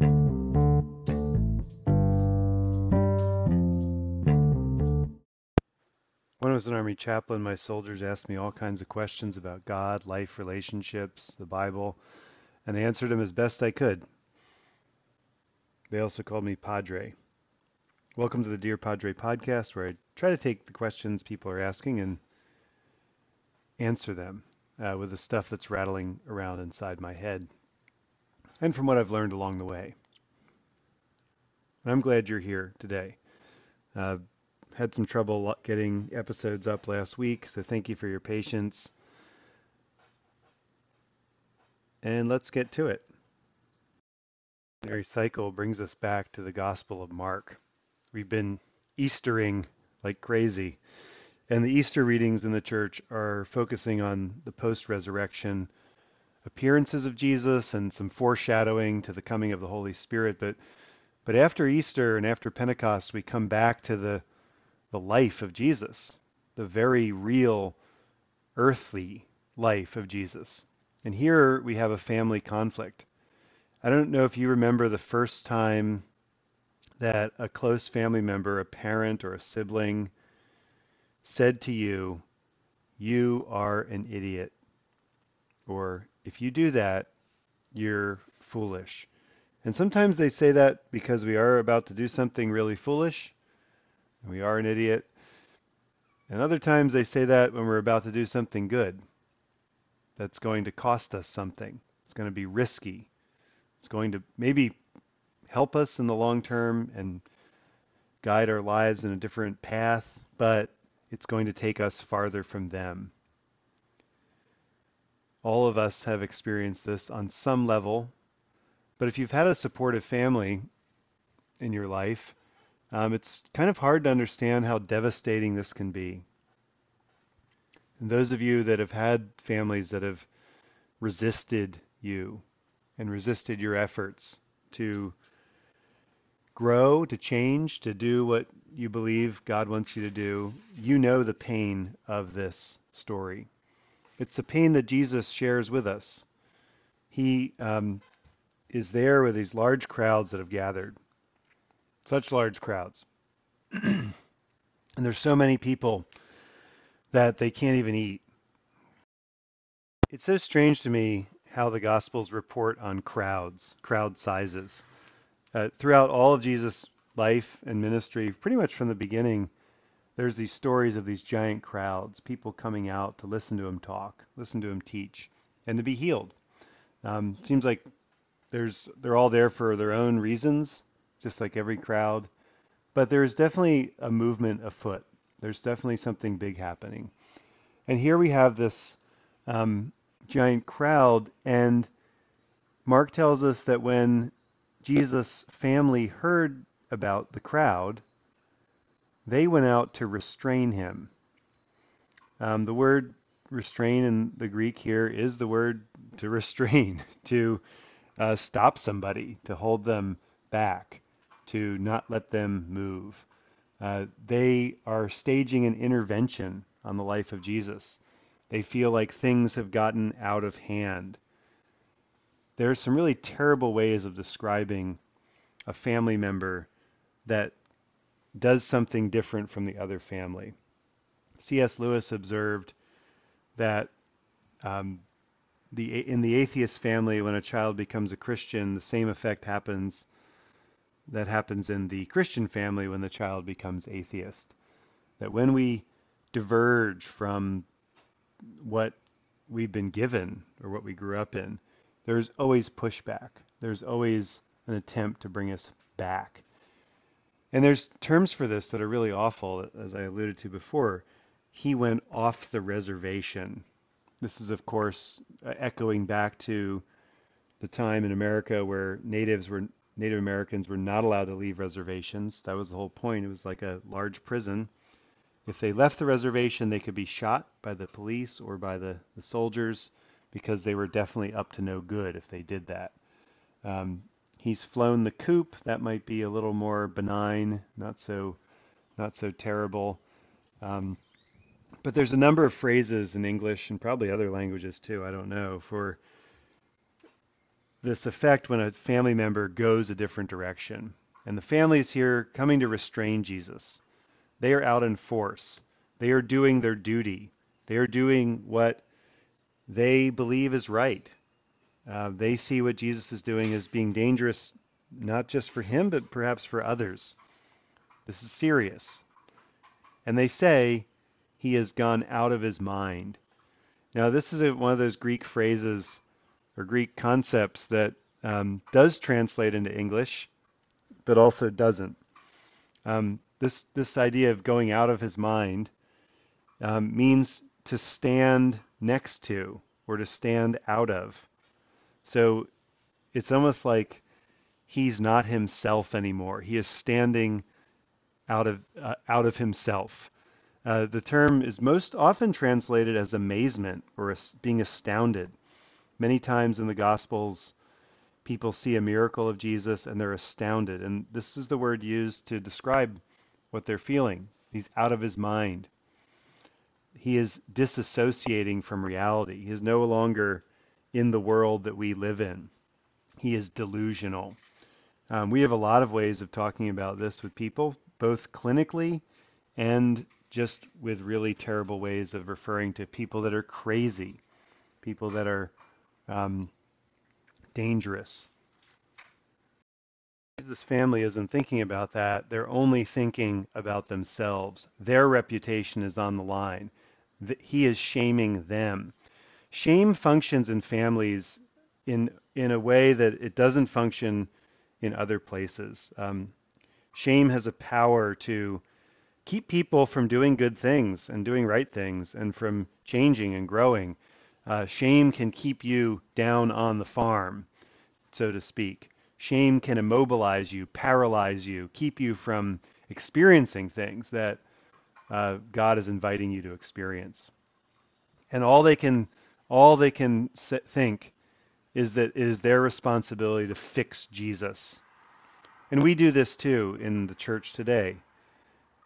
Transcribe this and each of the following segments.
When I was an Army chaplain, my soldiers asked me all kinds of questions about God, life, relationships, the Bible, and I answered them as best I could. They also called me Padre. Welcome to the Dear Padre podcast, where I try to take the questions people are asking and answer them uh, with the stuff that's rattling around inside my head and from what I've learned along the way. And I'm glad you're here today. Uh, had some trouble getting episodes up last week, so thank you for your patience. And let's get to it. The cycle brings us back to the Gospel of Mark. We've been Eastering like crazy. And the Easter readings in the church are focusing on the post resurrection appearances of Jesus and some foreshadowing to the coming of the Holy Spirit. But but after Easter and after Pentecost, we come back to the the life of Jesus, the very real earthly life of Jesus. And here we have a family conflict. I don't know if you remember the first time that a close family member, a parent or a sibling, said to you, You are an idiot. Or if you do that, you're foolish. And sometimes they say that because we are about to do something really foolish we are an idiot. And other times they say that when we're about to do something good that's going to cost us something. It's going to be risky. It's going to maybe help us in the long term and guide our lives in a different path, but it's going to take us farther from them. All of us have experienced this on some level, but if you've had a supportive family in your life, um, it's kind of hard to understand how devastating this can be. And those of you that have had families that have resisted you and resisted your efforts to grow, to change, to do what you believe God wants you to do, you know the pain of this story. It's the pain that Jesus shares with us. He um, is there with these large crowds that have gathered. Such large crowds. and there's so many people that they can't even eat. It's so strange to me how the Gospels report on crowds, crowd sizes. Uh, throughout all of Jesus' life and ministry, pretty much from the beginning, there's these stories of these giant crowds, people coming out to listen to him talk, listen to him teach, and to be healed. Um, seems like there's they're all there for their own reasons, just like every crowd. But there's definitely a movement afoot. There's definitely something big happening. And here we have this um, giant crowd, and Mark tells us that when Jesus' family heard about the crowd, they went out to restrain him. Um, the word restrain in the Greek here is the word to restrain, to uh, stop somebody, to hold them back to not let them move. Uh, they are staging an intervention on the life of Jesus. They feel like things have gotten out of hand. There are some really terrible ways of describing a family member that does something different from the other family. C.S. Lewis observed that um, the, in the atheist family, when a child becomes a Christian, the same effect happens that happens in the Christian family when the child becomes atheist. That when we diverge from what we've been given or what we grew up in, there's always pushback. There's always an attempt to bring us back. And there's terms for this that are really awful, as I alluded to before. He went off the reservation. This is, of course, echoing back to the time in America where natives were Native Americans were not allowed to leave reservations. That was the whole point. It was like a large prison. If they left the reservation, they could be shot by the police or by the, the soldiers because they were definitely up to no good if they did that. Um, he's flown the coop. That might be a little more benign, not so, not so terrible. Um, but there's a number of phrases in English and probably other languages too. I don't know for this effect when a family member goes a different direction. And the family is here coming to restrain Jesus. They are out in force. They are doing their duty. They are doing what they believe is right. Uh, they see what Jesus is doing as being dangerous, not just for him, but perhaps for others. This is serious. And they say he has gone out of his mind. Now, this is a, one of those Greek phrases or Greek concepts that um, does translate into English, but also doesn't. Um, this this idea of going out of his mind um, means to stand next to or to stand out of. So it's almost like he's not himself anymore. He is standing out of uh, out of himself. Uh, the term is most often translated as amazement or as being astounded. Many times in the Gospels, people see a miracle of Jesus and they're astounded. And this is the word used to describe what they're feeling. He's out of his mind. He is disassociating from reality. He is no longer in the world that we live in. He is delusional. Um, we have a lot of ways of talking about this with people, both clinically and just with really terrible ways of referring to people that are crazy, people that are um, dangerous. This family isn't thinking about that. They're only thinking about themselves. Their reputation is on the line. He is shaming them. Shame functions in families in in a way that it doesn't function in other places. Um, shame has a power to keep people from doing good things and doing right things and from changing and growing. Uh, shame can keep you down on the farm, so to speak. Shame can immobilize you, paralyze you, keep you from experiencing things that uh, God is inviting you to experience. And all they can, all they can think is that it is their responsibility to fix Jesus. And we do this too in the church today.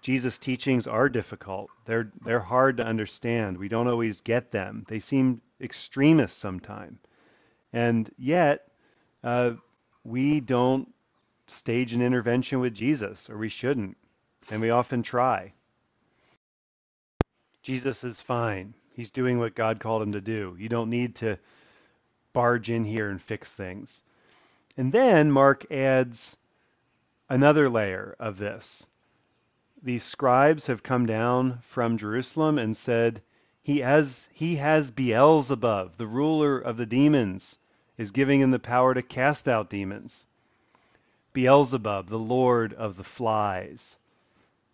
Jesus' teachings are difficult. They're they're hard to understand. We don't always get them. They seem extremist sometimes, and yet uh, we don't stage an intervention with Jesus, or we shouldn't, and we often try. Jesus is fine. He's doing what God called him to do. You don't need to barge in here and fix things. And then Mark adds another layer of this these scribes have come down from Jerusalem and said, he has, he has Beelzebub, the ruler of the demons, is giving him the power to cast out demons. Beelzebub, the lord of the flies.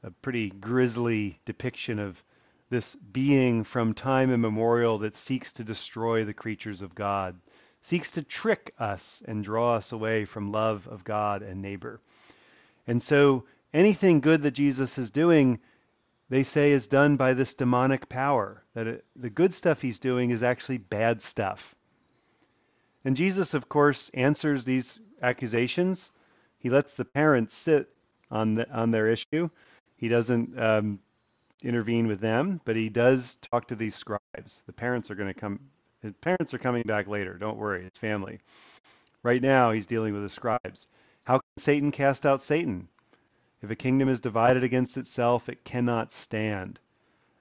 A pretty grisly depiction of this being from time immemorial that seeks to destroy the creatures of God, seeks to trick us and draw us away from love of God and neighbor. And so anything good that Jesus is doing, they say is done by this demonic power. That it, the good stuff he's doing is actually bad stuff. And Jesus, of course, answers these accusations. He lets the parents sit on the, on their issue. He doesn't um, intervene with them, but he does talk to these scribes. The parents are going to come. His parents are coming back later. Don't worry, his family. Right now, he's dealing with the scribes. How can Satan cast out Satan? If a kingdom is divided against itself, it cannot stand.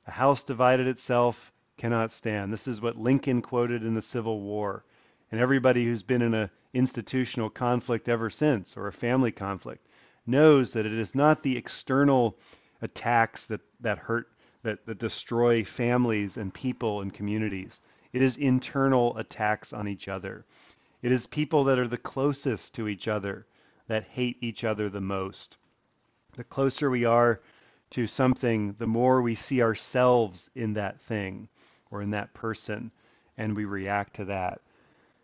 A house divided itself cannot stand. This is what Lincoln quoted in the Civil War. And everybody who's been in an institutional conflict ever since, or a family conflict, knows that it is not the external attacks that, that hurt, that, that destroy families and people and communities. It is internal attacks on each other. It is people that are the closest to each other that hate each other the most. The closer we are to something, the more we see ourselves in that thing or in that person, and we react to that.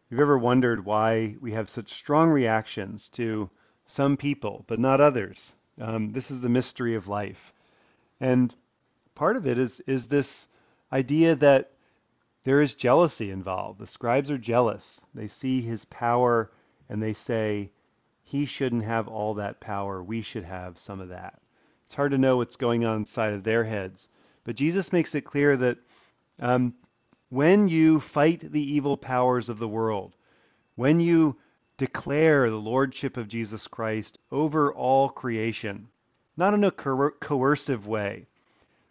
You've ever wondered why we have such strong reactions to some people, but not others? Um, this is the mystery of life. And part of it is, is this idea that there is jealousy involved. The scribes are jealous. They see his power and they say, he shouldn't have all that power. We should have some of that. It's hard to know what's going on inside of their heads. But Jesus makes it clear that um, when you fight the evil powers of the world, when you declare the lordship of Jesus Christ over all creation, not in a coer- coercive way,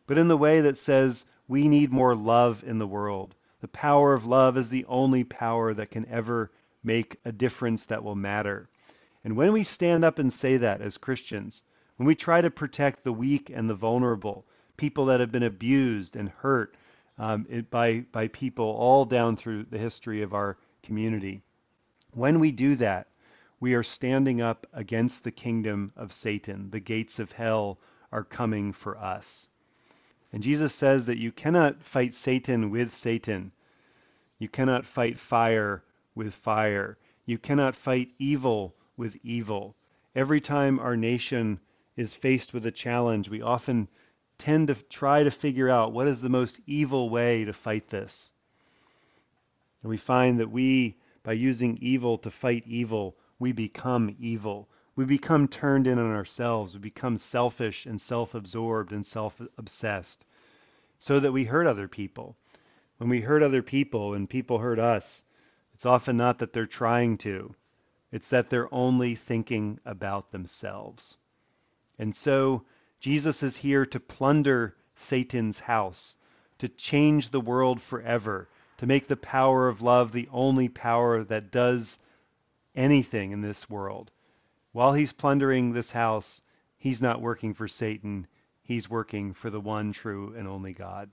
but in the way that says we need more love in the world. The power of love is the only power that can ever make a difference that will matter. And when we stand up and say that as Christians, when we try to protect the weak and the vulnerable, people that have been abused and hurt um, it, by, by people all down through the history of our community, when we do that, we are standing up against the kingdom of Satan. The gates of hell are coming for us. And Jesus says that you cannot fight Satan with Satan. You cannot fight fire with fire. You cannot fight evil with evil. Every time our nation is faced with a challenge, we often tend to try to figure out what is the most evil way to fight this. And we find that we by using evil to fight evil, we become evil. We become turned in on ourselves. We become selfish and self absorbed and self obsessed so that we hurt other people. When we hurt other people and people hurt us, it's often not that they're trying to, it's that they're only thinking about themselves. And so Jesus is here to plunder Satan's house, to change the world forever, to make the power of love the only power that does anything in this world. While he's plundering this house, he's not working for Satan, he's working for the one true and only God.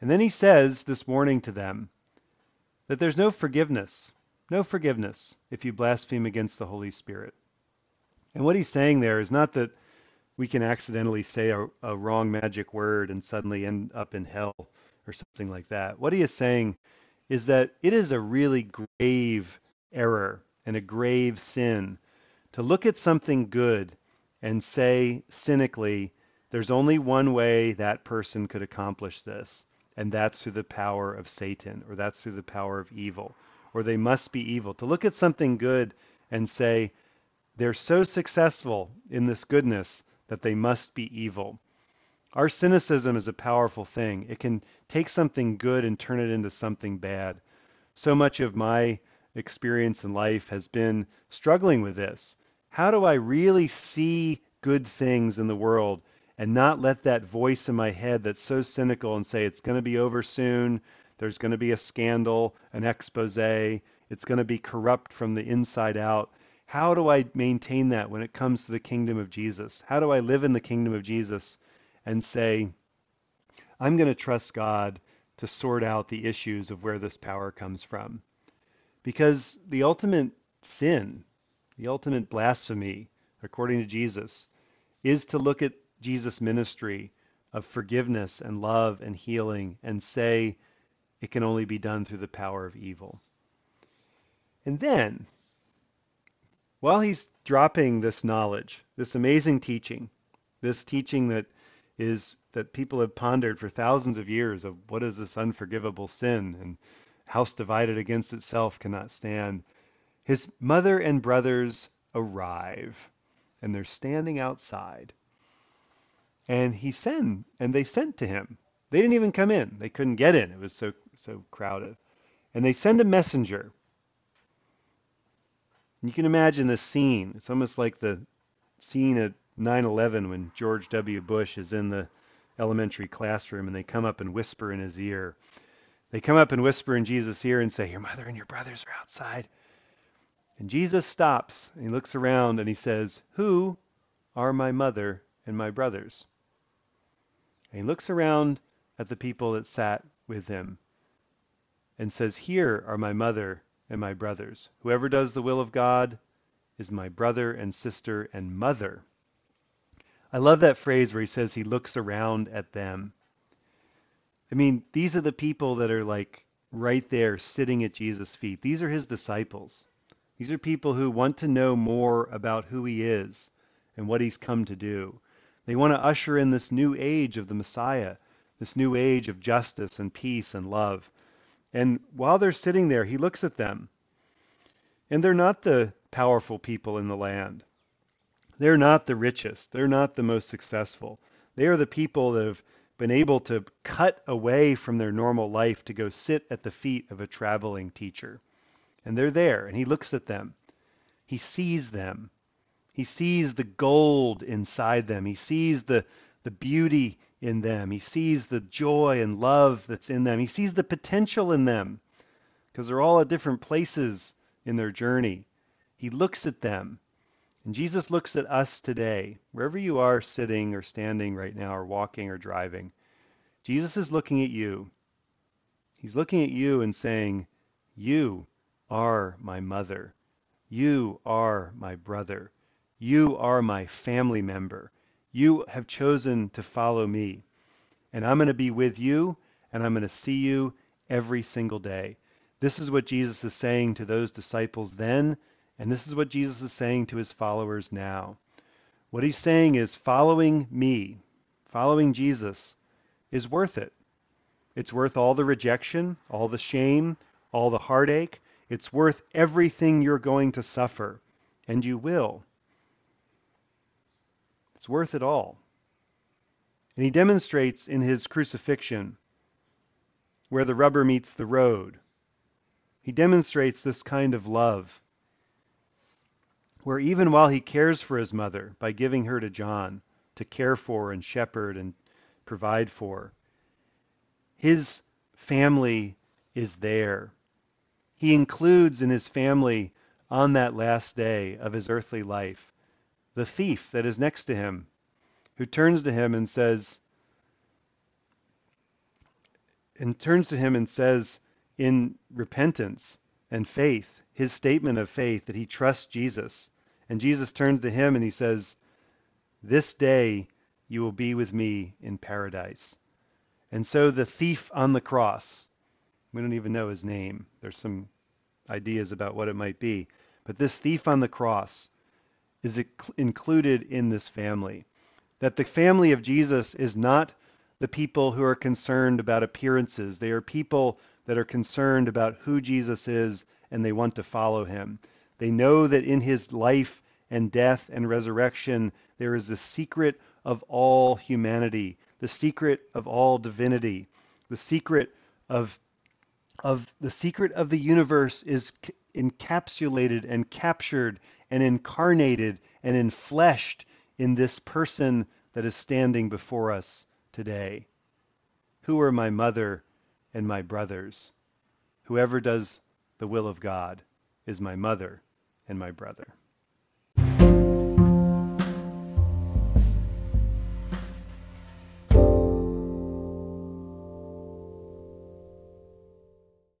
And then he says this morning to them that there's no forgiveness, no forgiveness if you blaspheme against the Holy Spirit. And what he's saying there is not that we can accidentally say a, a wrong magic word and suddenly end up in hell or something like that. What he is saying is that it is a really grave error and a grave sin to look at something good and say cynically, there's only one way that person could accomplish this, and that's through the power of Satan, or that's through the power of evil, or they must be evil. To look at something good and say, they're so successful in this goodness that they must be evil. Our cynicism is a powerful thing. It can take something good and turn it into something bad. So much of my experience in life has been struggling with this. How do I really see good things in the world and not let that voice in my head that's so cynical and say it's going to be over soon, there's going to be a scandal, an expose, it's going to be corrupt from the inside out. How do I maintain that when it comes to the kingdom of Jesus? How do I live in the kingdom of Jesus and say, I'm going to trust God to sort out the issues of where this power comes from. Because the ultimate sin, the ultimate blasphemy, according to Jesus, is to look at Jesus' ministry of forgiveness and love and healing and say it can only be done through the power of evil. And then, while he's dropping this knowledge, this amazing teaching, this teaching that is that people have pondered for thousands of years of what is this unforgivable sin and house divided against itself cannot stand. His mother and brothers arrive and they're standing outside. And he sent and they sent to him. They didn't even come in. They couldn't get in. It was so so crowded. And they send a messenger. You can imagine the scene. It's almost like the scene at 9/11 when George W. Bush is in the elementary classroom and they come up and whisper in his ear. They come up and whisper in Jesus' ear and say, "Your mother and your brothers are outside." And Jesus stops and he looks around and he says, "Who are my mother and my brothers?" And he looks around at the people that sat with him and says, "Here are my mother and my brothers. Whoever does the will of God is my brother and sister and mother." I love that phrase where he says he looks around at them. I mean, these are the people that are like right there sitting at Jesus' feet. These are his disciples. These are people who want to know more about who he is and what he's come to do. They want to usher in this new age of the Messiah, this new age of justice and peace and love. And while they're sitting there, he looks at them. And they're not the powerful people in the land. They're not the richest. They're not the most successful. They are the people that have been able to cut away from their normal life to go sit at the feet of a traveling teacher. And they're there, and he looks at them. He sees them. He sees the gold inside them. He sees the, the beauty in them. He sees the joy and love that's in them. He sees the potential in them because they're all at different places in their journey. He looks at them. And Jesus looks at us today, wherever you are sitting or standing right now, or walking or driving. Jesus is looking at you. He's looking at you and saying, You are my mother. You are my brother. You are my family member. You have chosen to follow me. And I'm going to be with you, and I'm going to see you every single day. This is what Jesus is saying to those disciples then, and this is what Jesus is saying to his followers now. What he's saying is following me, following Jesus, is worth it. It's worth all the rejection, all the shame, all the heartache. It's worth everything you're going to suffer, and you will. It's worth it all. And he demonstrates in his crucifixion where the rubber meets the road. He demonstrates this kind of love where even while he cares for his mother by giving her to John to care for and shepherd and provide for, his family is there. He includes in his family on that last day of his earthly life the thief that is next to him, who turns to him and says, and turns to him and says in repentance and faith, his statement of faith that he trusts Jesus. And Jesus turns to him and he says, This day you will be with me in paradise. And so the thief on the cross, we don't even know his name. There's some ideas about what it might be. But this thief on the cross is included in this family. That the family of Jesus is not the people who are concerned about appearances. They are people that are concerned about who Jesus is and they want to follow him. They know that in his life and death and resurrection there is the secret of all humanity, the secret of all divinity, the secret of of the secret of the universe is encapsulated and captured and incarnated and enfleshed in this person that is standing before us today. Who are my mother and my brothers? Whoever does the will of God is my mother and my brother.